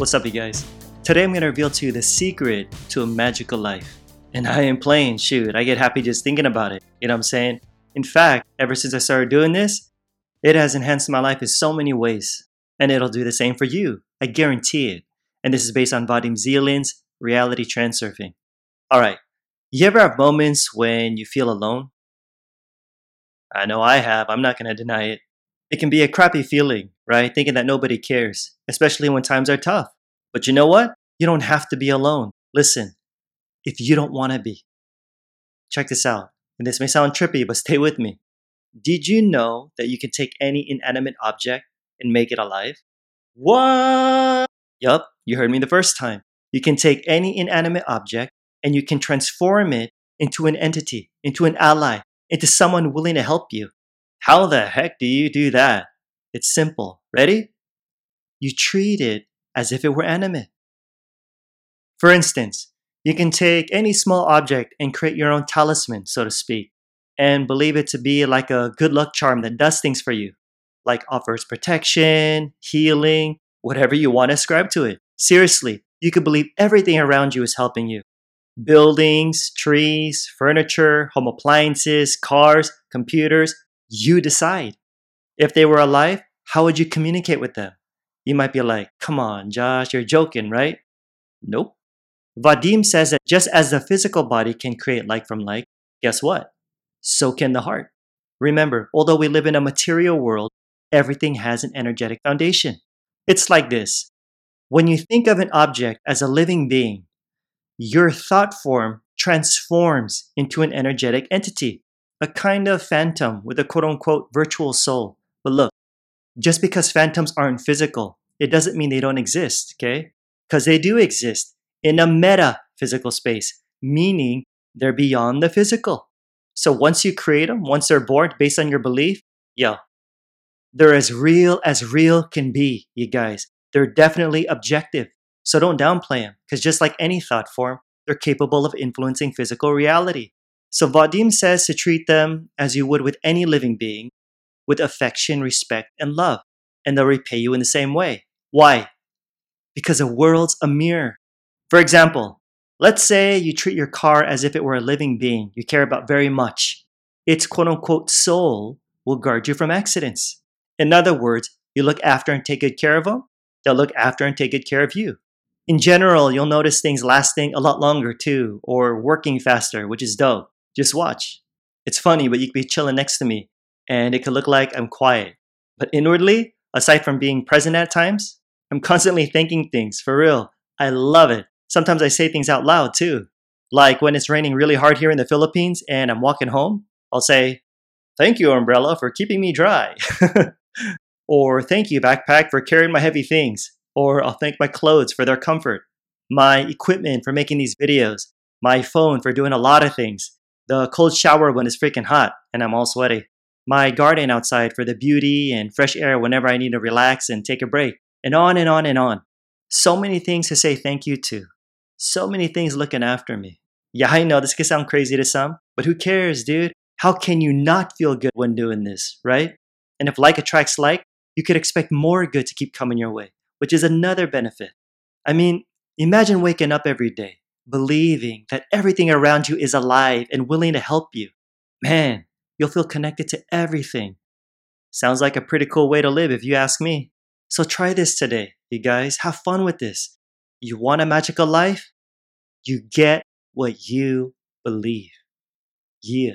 What's up, you guys? Today I'm to reveal to you the secret to a magical life. And I am playing, shoot, I get happy just thinking about it. You know what I'm saying? In fact, ever since I started doing this, it has enhanced my life in so many ways. And it'll do the same for you. I guarantee it. And this is based on Vadim Zeland's reality transurfing. Alright, you ever have moments when you feel alone? I know I have, I'm not to deny it. It can be a crappy feeling, right? Thinking that nobody cares, especially when times are tough. But you know what? You don't have to be alone. Listen, if you don't want to be. Check this out. And this may sound trippy, but stay with me. Did you know that you can take any inanimate object and make it alive? What? Yup, you heard me the first time. You can take any inanimate object and you can transform it into an entity, into an ally, into someone willing to help you. How the heck do you do that? It's simple. Ready? You treat it as if it were animate. For instance, you can take any small object and create your own talisman, so to speak, and believe it to be like a good luck charm that does things for you, like offers protection, healing, whatever you want to ascribe to it. Seriously, you could believe everything around you is helping you buildings, trees, furniture, home appliances, cars, computers. You decide. If they were alive, how would you communicate with them? You might be like, come on, Josh, you're joking, right? Nope. Vadim says that just as the physical body can create like from like, guess what? So can the heart. Remember, although we live in a material world, everything has an energetic foundation. It's like this when you think of an object as a living being, your thought form transforms into an energetic entity, a kind of phantom with a quote unquote virtual soul. But look, just because phantoms aren't physical, it doesn't mean they don't exist, okay? Because they do exist in a meta physical space, meaning they're beyond the physical. So once you create them, once they're born based on your belief, yo, they're as real as real can be, you guys. They're definitely objective. So don't downplay them, because just like any thought form, they're capable of influencing physical reality. So Vadim says to treat them as you would with any living being, with affection, respect, and love, and they'll repay you in the same way. Why? Because the world's a mirror. For example, let's say you treat your car as if it were a living being you care about very much. Its quote unquote soul will guard you from accidents. In other words, you look after and take good care of them, they'll look after and take good care of you in general, you'll notice things lasting a lot longer too, or working faster, which is dope. Just watch. It's funny, but you could be chilling next to me, and it could look like I'm quiet. But inwardly, aside from being present at times, I'm constantly thinking things, for real. I love it. Sometimes I say things out loud too. Like when it's raining really hard here in the Philippines and I'm walking home, I'll say, Thank you, umbrella, for keeping me dry. or thank you, backpack, for carrying my heavy things or I'll thank my clothes for their comfort, my equipment for making these videos, my phone for doing a lot of things, the cold shower when it's freaking hot and I'm all sweaty, my garden outside for the beauty and fresh air whenever I need to relax and take a break, and on and on and on. So many things to say thank you to. So many things looking after me. Yeah, I know this can sound crazy to some, but who cares, dude? How can you not feel good when doing this, right? And if like attracts like, you could expect more good to keep coming your way which is another benefit. I mean, imagine waking up every day believing that everything around you is alive and willing to help you. Man, you'll feel connected to everything. Sounds like a pretty cool way to live if you ask me. So try this today, you guys. Have fun with this. You want a magical life? You get what you believe. Yeah.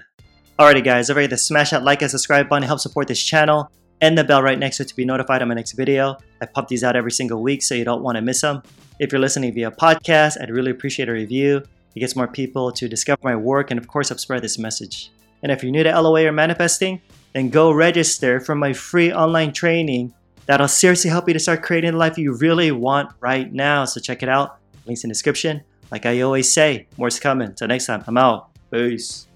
Alrighty, guys, don't to smash that like and subscribe button to help support this channel and the bell right next to it to be notified of my next video. I pump these out every single week, so you don't want to miss them. If you're listening via podcast, I'd really appreciate a review. It gets more people to discover my work and, of course, help spread this message. And if you're new to LOA or manifesting, then go register for my free online training that'll seriously help you to start creating the life you really want right now. So check it out. Links in the description. Like I always say, more's coming. Till next time, I'm out. Peace.